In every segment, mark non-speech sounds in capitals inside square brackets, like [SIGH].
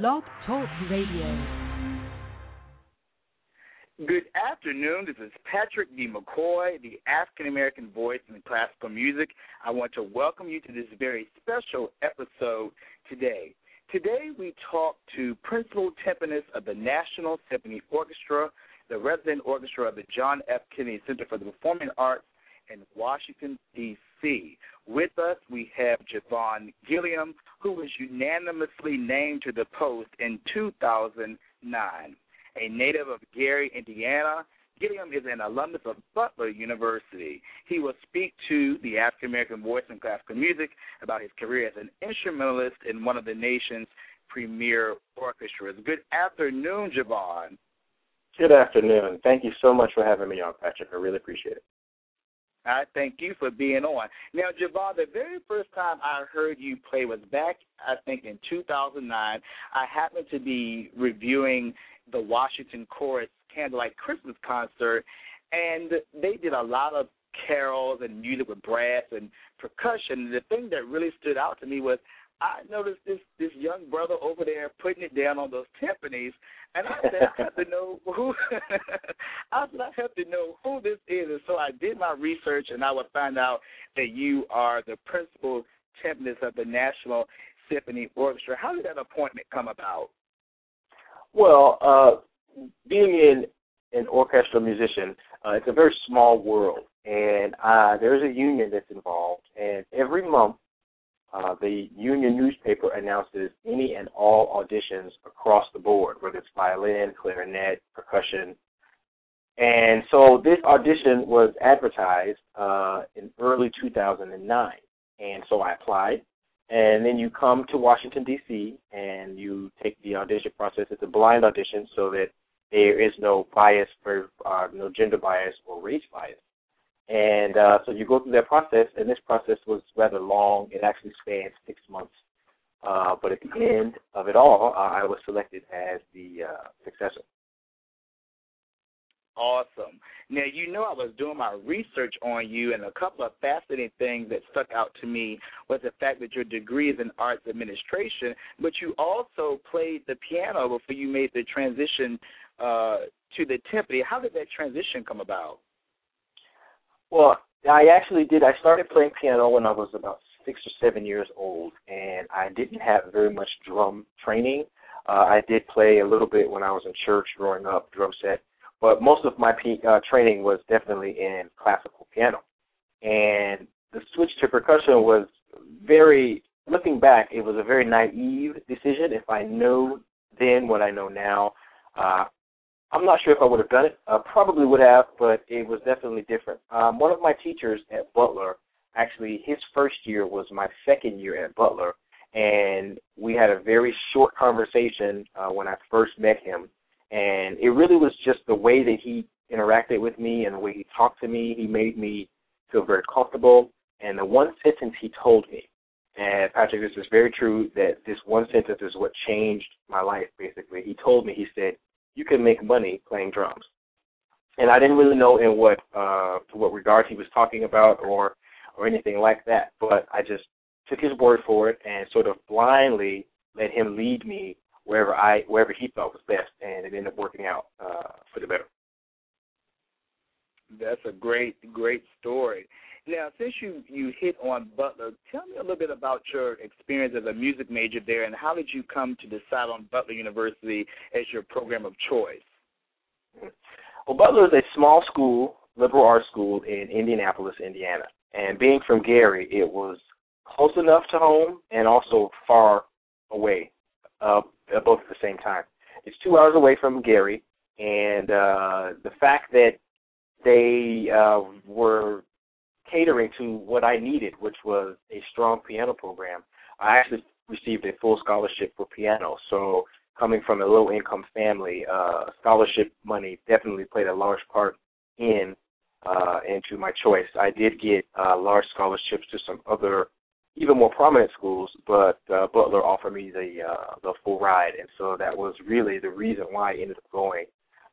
Blog Talk Radio. Good afternoon. This is Patrick D. McCoy, the African American voice in classical music. I want to welcome you to this very special episode today. Today we talk to principal timpanist of the National Symphony Orchestra, the resident orchestra of the John F. Kennedy Center for the Performing Arts in Washington, D.C. With us, we have Jauvon Gilliam, who was unanimously named to the post in 2009. A native of Gary, Indiana, Gilliam is an alumnus of Butler University. He will speak to the African American Voice in Classical Music about his career as an instrumentalist in one of the nation's premier orchestras. Good afternoon, Jauvon. Good afternoon. Thank you so much for having me on, Patrick. I really appreciate it. I thank you for being on. Now, Jauvon, the very first time I heard you play was back, I think, in 2009. I happened to be reviewing the Washington Chorus Candlelight Christmas concert, and they did a lot of carols and music with brass and percussion. The thing that really stood out to me was I noticed this this young brother over there putting it down on those timpanis, and I said I have to know who. [LAUGHS] I said I have to know who this is, and so I did my research, and I would find out that you are the principal timpanist of the National Symphony Orchestra. How did that appointment come about? Well, uh, being in an orchestral musician, uh, it's a very small world, and uh, there's a union that's involved, and every month uh, the union newspaper announces any and all auditions across the board, whether it's violin, clarinet, percussion. And so this audition was advertised uh, in early 2009. And so I applied. And then you come to Washington, D.C., and you take the audition process. It's a blind audition so that there is no bias, for, uh, no gender bias or race bias. And uh, so you go through that process, and this process was rather long. It actually spanned six months. Uh, but at the end of it all, I was selected as the uh, successor. Awesome. Now, you know, I was doing my research on you, and a couple of fascinating things that stuck out to me was the fact that your degree is in arts administration, but you also played the piano before you made the transition uh, to the timpani. How did that transition come about? Well, I actually did. I started playing piano when I was about six or seven years old, and I didn't have very much drum training. Uh, I did play a little bit when I was in church growing up, drum set, but most of my p- uh, training was definitely in classical piano. And the switch to percussion was very, looking back, it was a very naive decision. If I knew then what I know now, uh, I'm not sure if I would have done it. Uh, probably would have, but it was definitely different. Um, one of my teachers at Butler, actually, his first year was my second year at Butler, and we had a very short conversation uh, when I first met him, and it really was just the way that he interacted with me and the way he talked to me. He made me feel very comfortable. And the one sentence he told me, and Patrick, this is very true, that this one sentence is what changed my life, basically. He told me, he said, you can make money playing drums. And I didn't really know in what uh to what regard he was talking about or or anything like that, but I just took his word for it and sort of blindly let him lead me wherever I wherever he thought was best, and it ended up working out uh, for the better. That's a great, great story. Now, since you you hit on Butler, tell me a little bit about your experience as a music major there, and how did you come to decide on Butler University as your program of choice? Well, Butler is a small school, liberal arts school in Indianapolis, Indiana, and being from Gary, it was close enough to home and also far away, uh, both at the same time. It's two hours away from Gary, and uh, the fact that they uh, were catering to what I needed, which was a strong piano program. I actually received a full scholarship for piano. So coming from a low income family, uh, scholarship money definitely played a large part in uh, into my choice. I did get uh, large scholarships to some other even more prominent schools, but uh, Butler offered me the uh, the full ride, and so that was really the reason why I ended up going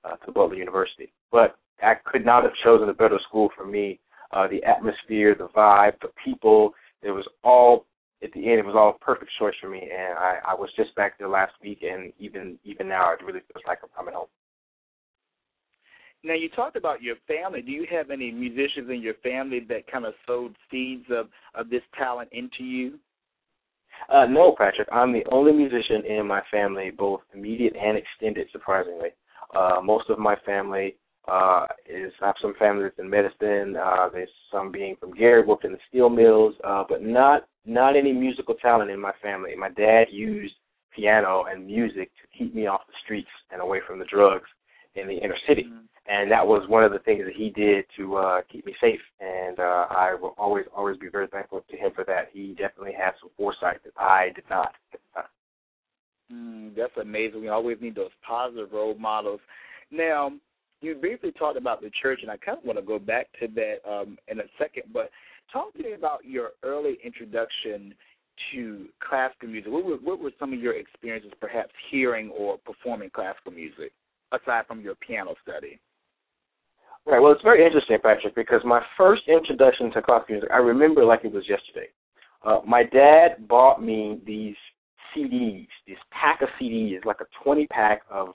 uh, to Butler University. But I could not have chosen a better school for me uh, the atmosphere, the vibe, the people. It was all at the end, it was all a perfect choice for me, and I, I was just back there last week, and even even now, it really feels like I'm coming home. Now you talked about your family. Do you have any musicians in your family that kind of sowed seeds of of this talent into you? Uh, no, Patrick. I'm the only musician in my family, both immediate and extended. Surprisingly, uh, most of my family uh, is I have some family that's in medicine. Uh, there's some being from Gary, worked in the steel mills, uh, but not not any musical talent in my family. My dad used piano and music to keep me off the streets and away from the drugs in the inner city. Mm-hmm. And that was one of the things that he did to uh keep me safe. And uh I will always, always be very thankful to him for that. He definitely had some foresight that I did not Mm, that's amazing. We always need those positive role models. Now, you briefly talked about the church, and I kind of want to go back to that um, in a second. But talk to me about your early introduction to classical music. What were, what were some of your experiences, perhaps hearing or performing classical music, aside from your piano study? Right. Well, it's very interesting, Patrick, because my first introduction to classical music, I remember like it was yesterday. Uh, my dad bought me these CDs, this pack of CDs, like a 20 pack of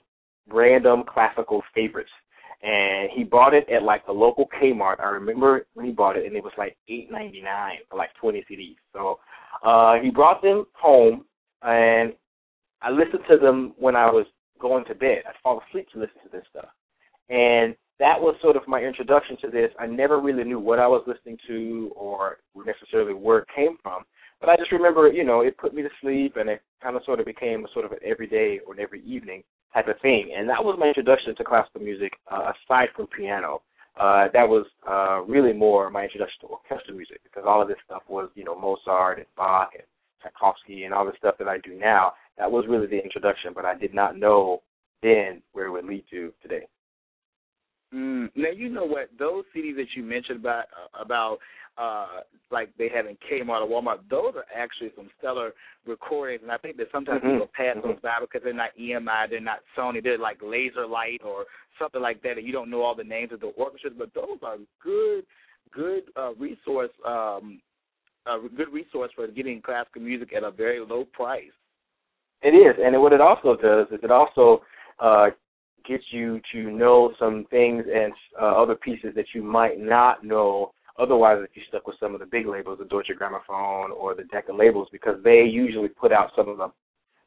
random classical favorites and he bought it at like the local Kmart. I remember when he bought it, and it was like eight ninety nine for like twenty CDs. So uh, he brought them home, and I listened to them when I was going to bed. I'd fall asleep to listen to this stuff, and that was sort of my introduction to this. I never really knew what I was listening to or necessarily where it came from. But I just remember, you know, it put me to sleep, and it kind of sort of became a sort of an everyday or an every evening type of thing. And that was my introduction to classical music, uh, aside from piano. Uh, that was uh, really more my introduction to orchestral music because all of this stuff was, you know, Mozart and Bach and Tchaikovsky and all the stuff that I do now. That was really the introduction, but I did not know then where it would lead to today. Mm, now you know what those CDs that you mentioned about uh, about uh like they have in Kmart or Walmart. Those are actually some stellar recordings, and I think that sometimes mm-hmm. people pass mm-hmm. those by because they're not EMI, they're not Sony, they're like Laser Light or something like that, and you don't know all the names of the orchestras. But those are good, good uh, resource, um, a good resource for getting classical music at a very low price. It is, and what it also does is it also uh, get you to know some things and uh, other pieces that you might not know otherwise if you stuck with some of the big labels, the Deutsche Grammophon or the Decca labels, because they usually put out some of the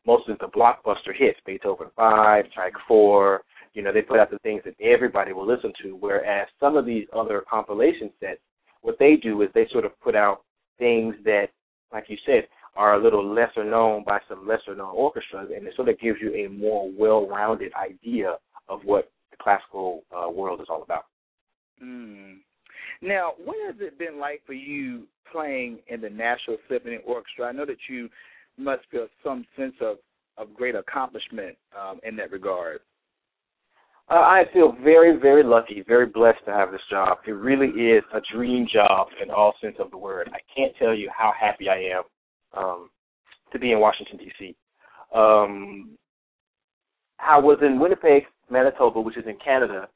most of the blockbuster hits, Beethoven Five, Tchaik Four. You know, they put out the things that everybody will listen to. Whereas some of these other compilation sets, what they do is they sort of put out things that, like you said, are a little lesser known by some lesser known orchestras, and it sort of gives you a more well rounded idea of what the classical uh, world is all about. Mm. Now, what has it been like for you playing in the National Symphony Orchestra? I know that you must feel some sense of, of great accomplishment um, in that regard. Uh, I feel very, very lucky, very blessed to have this job. It really is a dream job in all sense of the word. I can't tell you how happy I am um, to be in Washington D.C. Um, I was in Winnipeg, Manitoba, which is in Canada,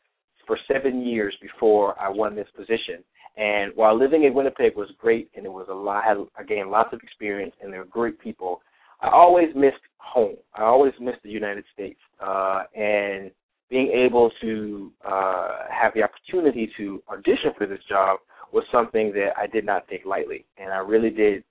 for seven years before I won this position. And while living in Winnipeg was great, and it was a lot, I had again lots of experience, and they're great people. I always missed home. I always missed the United States, uh, and being able to uh, have the opportunity to audition for this job was something that I did not take lightly, and I really did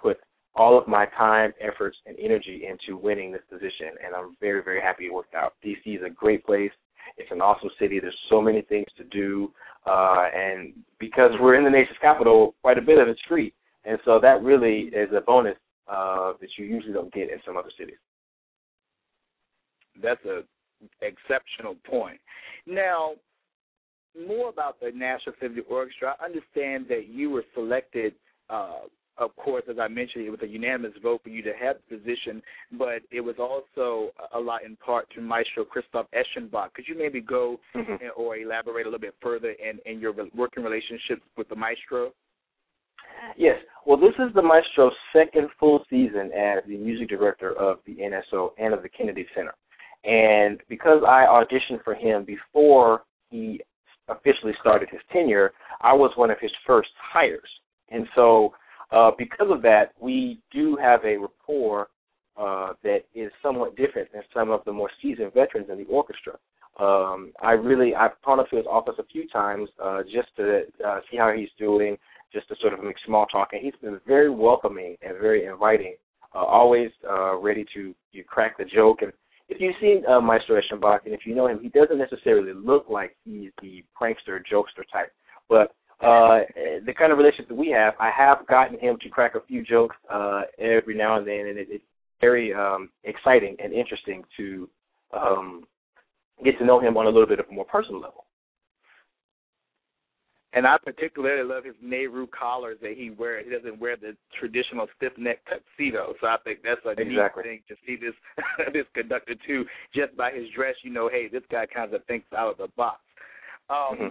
put all of my time, efforts, and energy into winning this position, and I'm very, very happy it worked out. DC is a great place. It's an awesome city. There's so many things to do, uh, and because we're in the nation's capital, quite a bit of it's free, and so that really is a bonus uh, that you usually don't get in some other cities. That's a exceptional point. Now, more about the National Symphony Orchestra. I understand that you were selected uh, of course, as I mentioned, it was a unanimous vote for you to have the position, but it was also a lot in part to Maestro Christoph Eschenbach. Could you maybe go mm-hmm. or elaborate a little bit further in, in your working relationships with the Maestro? Yes. Well, this is the Maestro's second full season as the music director of the NSO and of the Kennedy Center. And because I auditioned for him before he officially started his tenure, I was one of his first hires. And so uh, because of that, we do have a rapport uh, that is somewhat different than some of the more seasoned veterans in the orchestra. Um, I really I've gone up to his office a few times uh, just to uh, see how he's doing, just to sort of make small talk, and he's been very welcoming and very inviting, uh, always uh, ready to you crack the joke. And if you've seen uh, Maestro Eschenbach, and if you know him, he doesn't necessarily look like he's the prankster, jokester type, but uh, the kind of relationship that we have, I have gotten him to crack a few jokes uh, every now and then, and it, it's very um, exciting and interesting to um, get to know him on a little bit of a more personal level. And I particularly love his Nehru collars that he wears. He doesn't wear the traditional stiff neck tuxedo, so I think that's a exactly. neat thing to see this [LAUGHS] this conductor too. Just by his dress, you know, hey, this guy kind of thinks out of the box. Um, mm-hmm.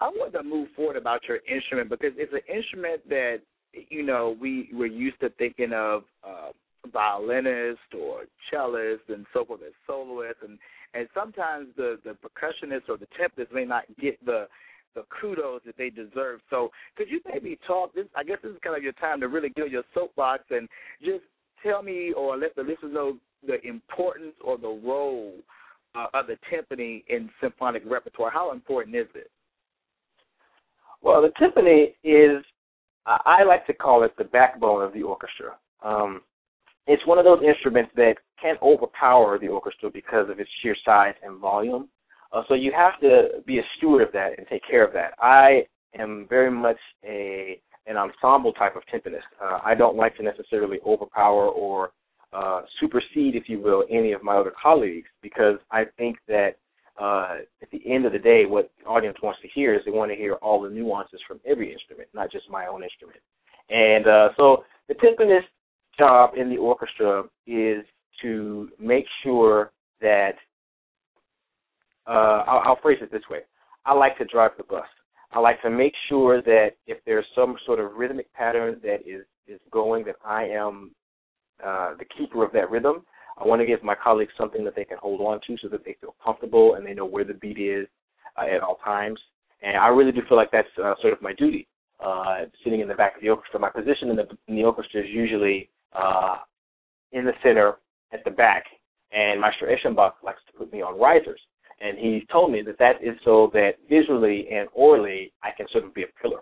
I want to move forward about your instrument because it's an instrument that you know we we're used to thinking of uh, violinist or cellist and so forth as soloist, and and sometimes the the percussionist or the timpanist may not get the the kudos that they deserve. So could you maybe talk? This I guess this is kind of your time to really get your soapbox and just tell me or let the listeners know the importance or the role uh, of the timpani in symphonic repertoire. How important is it? Well, the timpani is, I like to call it the backbone of the orchestra. Um, it's one of those instruments that can overpower the orchestra because of its sheer size and volume. Uh, so you have to be a steward of that and take care of that. I am very much a an ensemble type of timpanist. Uh, I don't like to necessarily overpower or uh, supersede, if you will, any of my other colleagues because I think that uh, at the end of the day, what the audience wants to hear is they want to hear all the nuances from every instrument, not just my own instrument. And uh, so the timpanist's job in the orchestra is to make sure that uh, I'll, I'll phrase it this way: I like to drive the bus. I like to make sure that if there's some sort of rhythmic pattern that is is going, that I am uh, the keeper of that rhythm. I want to give my colleagues something that they can hold on to so that they feel comfortable and they know where the beat is uh, at all times. And I really do feel like that's uh, sort of my duty. Uh, sitting in the back of the orchestra, my position in the in the orchestra is usually uh, in the center at the back, and Maestro Eschenbach likes to put me on risers. And he told me that that is so that visually and orally I can sort of be a pillar.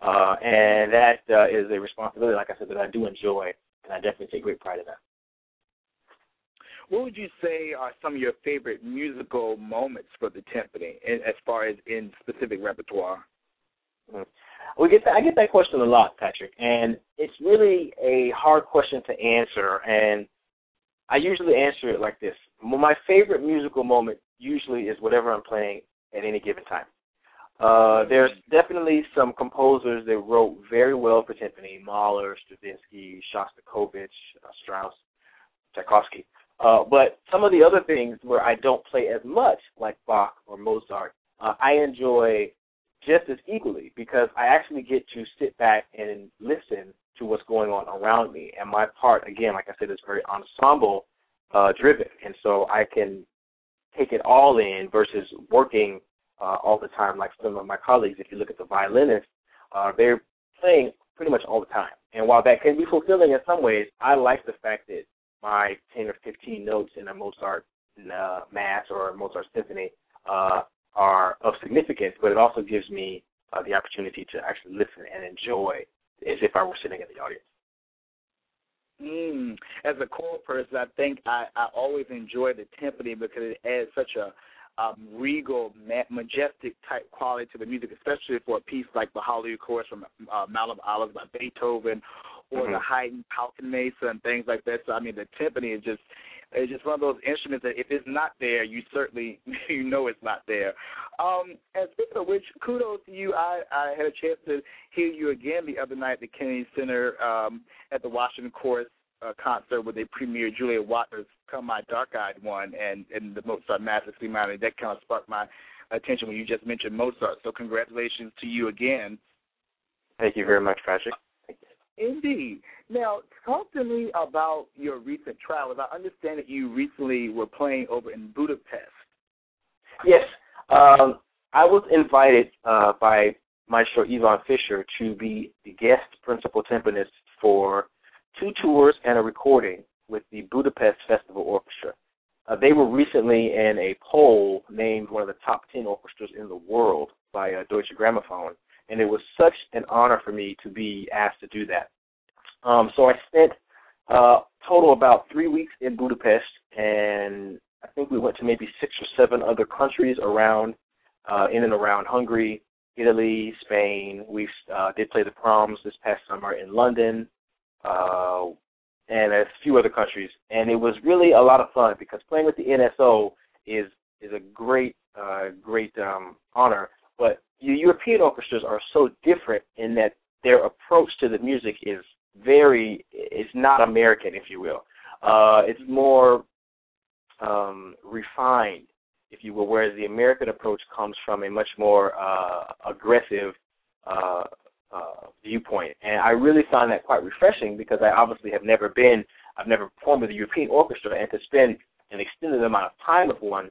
Uh, and that uh, is a responsibility, like I said, that I do enjoy, and I definitely take great pride in that. What would you say are some of your favorite musical moments for the timpani, as far as in specific repertoire? Mm-hmm. We get that, I get that question a lot, Patrick, and it's really a hard question to answer. And I usually answer it like this: My favorite musical moment usually is whatever I'm playing at any given time. Uh, there's definitely some composers that wrote very well for timpani: Mahler, Stravinsky, Shostakovich, uh, Strauss, Tchaikovsky. Uh, but some of the other things where I don't play as much, like Bach or Mozart, uh, I enjoy just as equally because I actually get to sit back and listen to what's going on around me. And my part, again, like I said, is very ensemble uh, driven, and so I can take it all in versus working uh, all the time like some of my colleagues. If you look at the violinists, uh, they're playing pretty much all the time. And while that can be fulfilling in some ways, I like the fact that my 10 or 15 notes in a Mozart uh, mass or a Mozart symphony uh, are of significance, but it also gives me uh, the opportunity to actually listen and enjoy as if I were sitting in the audience. Mm. As a choral person, I think I, I always enjoy the timpani because it adds such a um, regal, ma- majestic type quality to the music, especially for a piece like the Hallelujah Chorus from uh, Mount of Olives by Beethoven, or mm-hmm. the Haydn Pauken Messe and things like that. So I mean, the timpani is just it's just one of those instruments that if it's not there, you certainly [LAUGHS] you know it's not there. Um, and speaking of which, kudos to you. I I had a chance to hear you again the other night at the Kennedy Center um, at the Washington Chorus uh, concert where they premiered Julia Wagner's "Come My Dark-Eyed One" and and the Mozart Master C minor. That kind of sparked my attention when you just mentioned Mozart. So congratulations to you again. Thank you very much, Patrick. Indeed. Now, talk to me about your recent travels. I understand that you recently were playing over in Budapest. Yes. Um, I was invited uh, by Maestro Ivan Fischer to be the guest principal timpanist for two tours and a recording with the Budapest Festival Orchestra. Uh, they were recently in a poll named one of the top 10 orchestras in the world by uh, Deutsche Grammophon, and it was such an honor for me to be asked to do that. Um, so I spent uh, total about three weeks in Budapest, and I think we went to maybe six or seven other countries around, uh, in and around Hungary, Italy, Spain. We uh, did play the proms this past summer in London, uh, and a few other countries. And it was really a lot of fun because playing with the NSO is is a great uh, great um, honor. But European orchestras are so different in that their approach to the music is very it's not American, if you will. Uh, it's more um, refined, if you will, whereas the American approach comes from a much more uh, aggressive uh, uh, viewpoint. And I really found that quite refreshing because I obviously have never been, I've never performed with a European orchestra, and to spend an extended amount of time with one,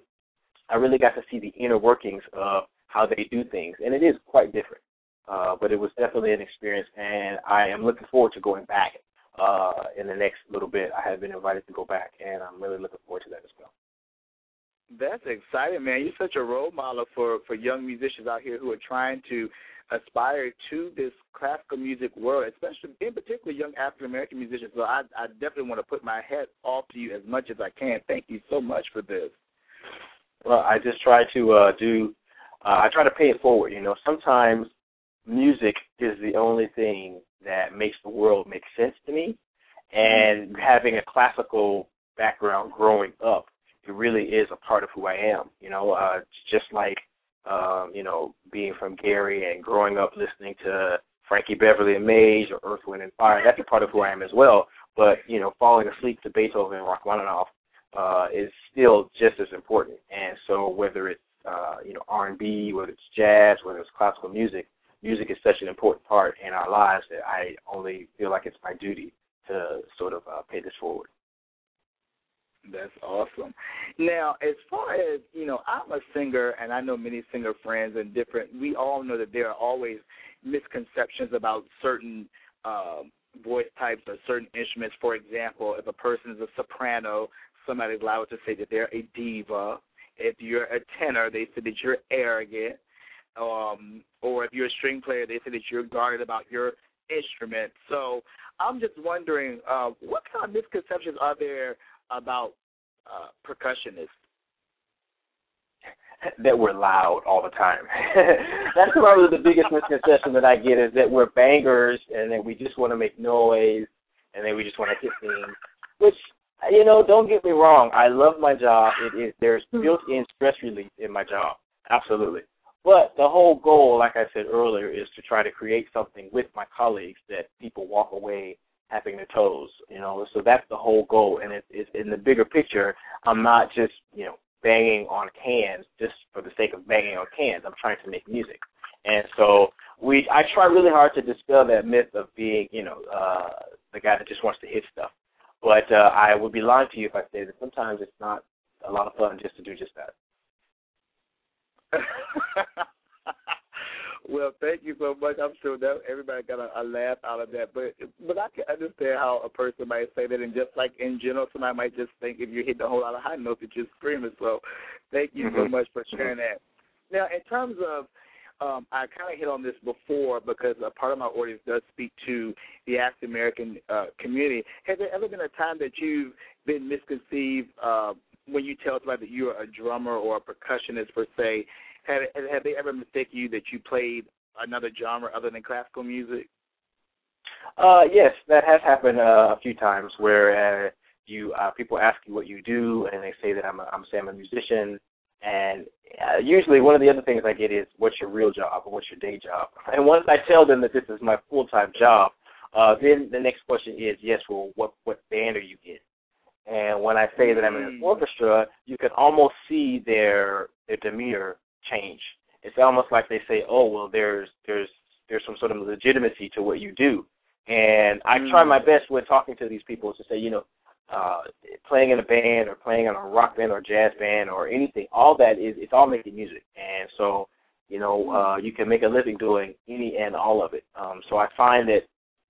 I really got to see the inner workings of how they do things, and it is quite different. Uh, but it was definitely an experience, and I am looking forward to going back uh, in the next little bit. I have been invited to go back, and I'm really looking forward to that as well. That's exciting, man. You're such a role model for for young musicians out here who are trying to aspire to this classical music world, especially in particular young African American musicians. So I, I definitely want to put my hat off to you as much as I can. Thank you so much for this. Well, I just try to uh, do. Uh, I try to pay it forward. You know, sometimes music is the only thing that makes the world make sense to me. And having a classical background growing up, it really is a part of who I am. You know, uh, just like um, you know, being from Gary and growing up listening to Frankie Beverly and Maze or Earth, Wind and Fire, that's a part of who I am as well. But you know, falling asleep to Beethoven and Rachmaninoff uh, is still just as important. And so, whether it's uh, you know R&B, whether it's jazz, whether it's classical music, music is such an important part in our lives that I only feel like it's my duty to sort of uh, pay this forward. That's awesome. Now, as far as you know, I'm a singer, and I know many singer friends and different. We all know that there are always misconceptions about certain uh, voice types or certain instruments. For example, if a person is a soprano, somebody's allowed to say that they're a diva. If you're a tenor, they say that you're arrogant. Um, or if you're a string player, they say that you're guarded about your instrument. So I'm just wondering, uh, what kind of misconceptions are there about uh, percussionists? [LAUGHS] That we're loud all the time. [LAUGHS] That's probably the biggest misconception that I get is that we're bangers and that we just want to make noise and that we just want to hit things. Which you know, don't get me wrong. I love my job. It is there's built-in stress relief in my job. Absolutely. But the whole goal, like I said earlier, is to try to create something with my colleagues that people walk away having their toes. You know, so that's the whole goal. And it, it's in the bigger picture. I'm not just you know banging on cans just for the sake of banging on cans. I'm trying to make music. And so we, I try really hard to dispel that myth of being, you know, uh, the guy that just wants to hit stuff. But uh, I would be lying to you if I say that sometimes it's not a lot of fun just to do just that. [LAUGHS] well, thank you so much. I'm sure that everybody got a, a laugh out of that, but but I can understand how a person might say that, and just like in general, somebody might just think if you're hitting a whole lot of high notes, that you're screaming. So, thank you mm-hmm. so much for sharing that. Now, in terms of um, I kind of hit on this before because a part of my audience does speak to the African American uh, community. Has there ever been a time that you've been misconceived uh, when you tell somebody that you're a drummer or a percussionist per se? Have, have they ever mistaken you that you played another genre other than classical music? Uh, yes, that has happened uh, a few times where uh, you uh, people ask you what you do, and they say that I'm a, I'm say I'm a musician, and uh, usually one of the other things I get is what's your real job or what's your day job, and once I tell them that this is my full time job, uh, then the next question is yes, well, what what band are you in? And when I say that I'm in an mm. orchestra, you can almost see their their demeanor change. It's almost like they say, "Oh, well, there's there's there's some sort of legitimacy to what you do." And I mm. try my best when talking to these people to say, you know, uh, playing in a band or playing in a rock band or jazz band or anything, all that is it's all making music. And so You know, uh, you can make a living doing any and all of it. Um, so I find that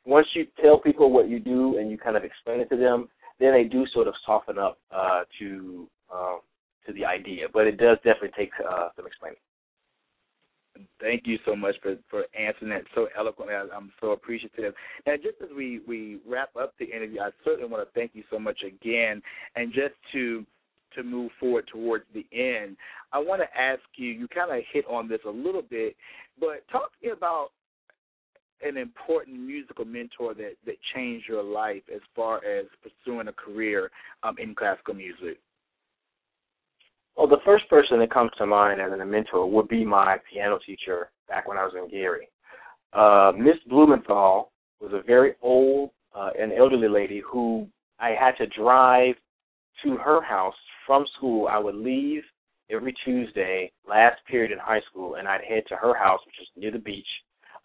once you tell people what you do and you kind of explain it to them, then they do sort of soften up uh, to um, to the idea. But it does definitely take uh, some explaining. Thank you so much for, for answering that so eloquently. I, I'm so appreciative. Now, just as we, we wrap up the interview, I certainly want to thank you so much again. And just to to move forward towards the end, I want to ask you. You kind of hit on this a little bit, but talk to me about an important musical mentor that that changed your life as far as pursuing a career um, in classical music. Well, the first person that comes to mind as a mentor would be my piano teacher back when I was in Gary. Uh, Miss Blumenthal was a very old uh, and elderly lady who I had to drive to her house from school. I would leave every Tuesday, last period in high school, and I'd head to her house, which is near the beach,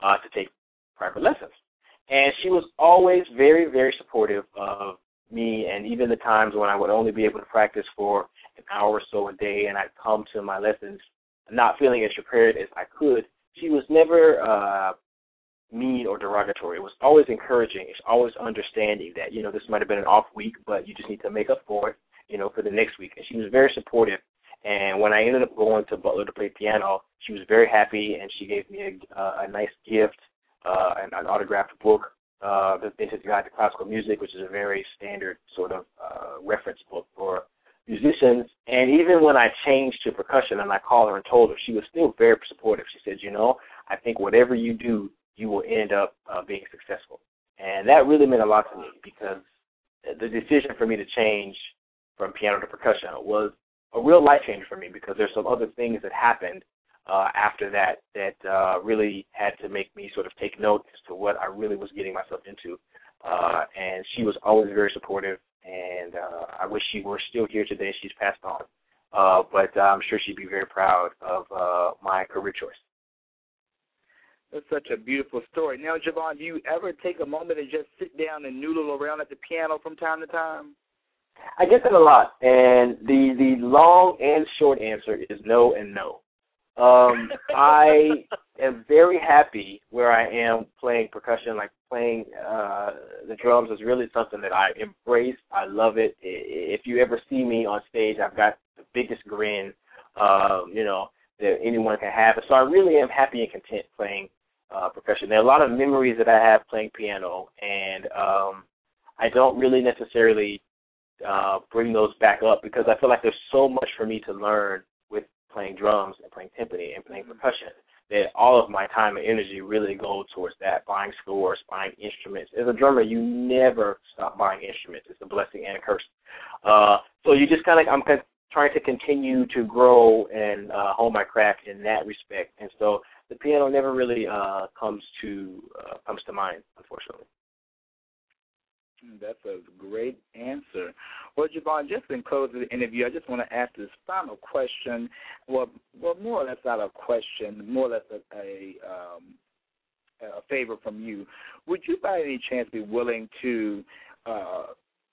uh, to take private lessons. And she was always very, very supportive of me and even the times when I would only be able to practice for an hour or so a day and I'd come to my lessons not feeling as prepared as I could, she was never uh mean or derogatory. It was always encouraging. It's always understanding that, you know, this might have been an off week, but you just need to make up for it, you know, for the next week. And she was very supportive. And when I ended up going to Butler to play piano, she was very happy and she gave me a, uh, a nice gift, uh, an, an autographed book uh, the Vintage Guide to Classical Music, which is a very standard sort of uh, reference book for musicians. And even when I changed to percussion and I called her and told her, she was still very supportive. She said, you know, I think whatever you do, you will end up uh, being successful. And that really meant a lot to me because the decision for me to change from piano to percussion was a real life changer for me because there's some other things that happened uh, after that that uh, really had to make me sort of take note as to what I really was getting myself into. Uh, and she was always very supportive, and uh, I wish she were still here today. She's passed on, uh, but uh, I'm sure she'd be very proud of uh, my career choice. That's such a beautiful story. Now, Jauvon, do you ever take a moment and just sit down and noodle around at the piano from time to time? I get that a lot, and the the long and short answer is no and no. Um, [LAUGHS] I am very happy where I am playing percussion. Like playing uh, the drums is really something that I embrace. I love it. If you ever see me on stage, I've got the biggest grin, um, you know, that anyone can have. So I really am happy and content playing uh, percussion. There are a lot of memories that I have playing piano, and um, I don't really necessarily uh, bring those back up because I feel like there's so much for me to learn with playing drums and playing timpani and playing percussion that all of my time and energy really go towards that, buying scores, buying instruments. As a drummer, you never stop buying instruments. It's a blessing and a curse. Uh, so you just kind of, I'm trying to continue to grow and uh, hone my craft in that respect. And so the piano never really uh, comes to uh, comes to mind, unfortunately. That's a great answer. Well, Jauvon, just in closing the interview, I just want to ask this final question. Well, well, more or less not a question, more or less a, a, um, a favor from you. Would you, by any chance, be willing to uh,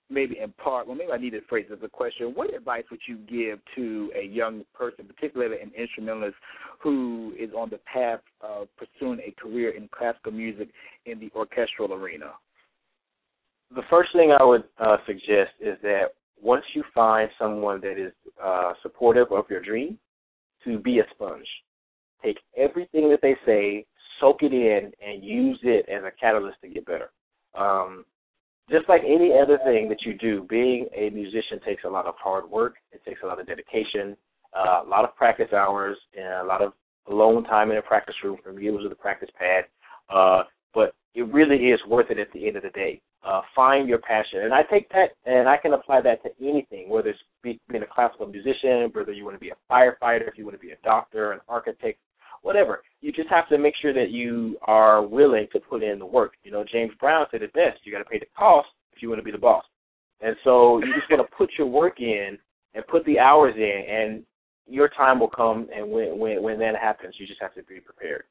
maybe impart? Well, maybe I need to phrase as a question. What advice would you give to a young person, particularly an instrumentalist, who is on the path of pursuing a career in classical music in the orchestral arena? The first thing I would uh, suggest is that once you find someone that is uh, supportive of your dream, to be a sponge. Take everything that they say, soak it in, and use it as a catalyst to get better. Um, just like any other thing that you do, being a musician takes a lot of hard work. It takes a lot of dedication, uh, a lot of practice hours, and a lot of alone time in a practice room from you to the practice pad. Uh, it really is worth it at the end of the day. Uh, find your passion, and I take that and I can apply that to anything, whether it's be, being a classical musician, whether you want to be a firefighter, if you want to be a doctor, an architect, whatever. You just have to make sure that you are willing to put in the work. You know, James Brown said it best: you got to pay the cost if you want to be the boss. And so you just want to put your work in and put the hours in, and your time will come. And when when when that happens, you just have to be prepared.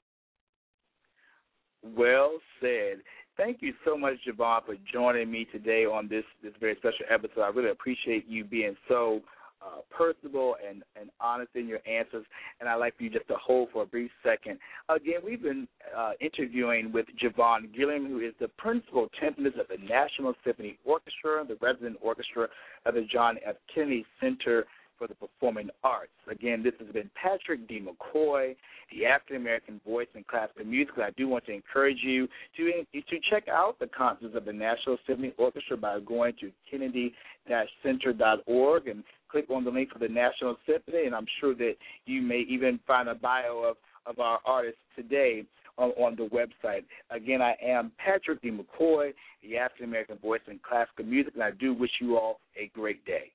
Well said. Thank you so much, Jauvon, for joining me today on this this very special episode. I really appreciate you being so uh, personable and, and honest in your answers, and I'd like for you just to hold for a brief second. Again, we've been uh, interviewing with Jauvon Gilliam, who is the principal timpanist of the National Symphony Orchestra, the resident orchestra of the John F. Kennedy Center for the Performing Arts. Again, this has been Patrick D. McCoy, the African American voice in classical music. I do want to encourage you to to check out the concerts of the National Symphony Orchestra by going to Kennedy-Center.org and click on the link for the National Symphony, and I'm sure that you may even find a bio of, of our artists today on, on the website. Again, I am Patrick D. McCoy, the African American voice in classical music, and I do wish you all a great day.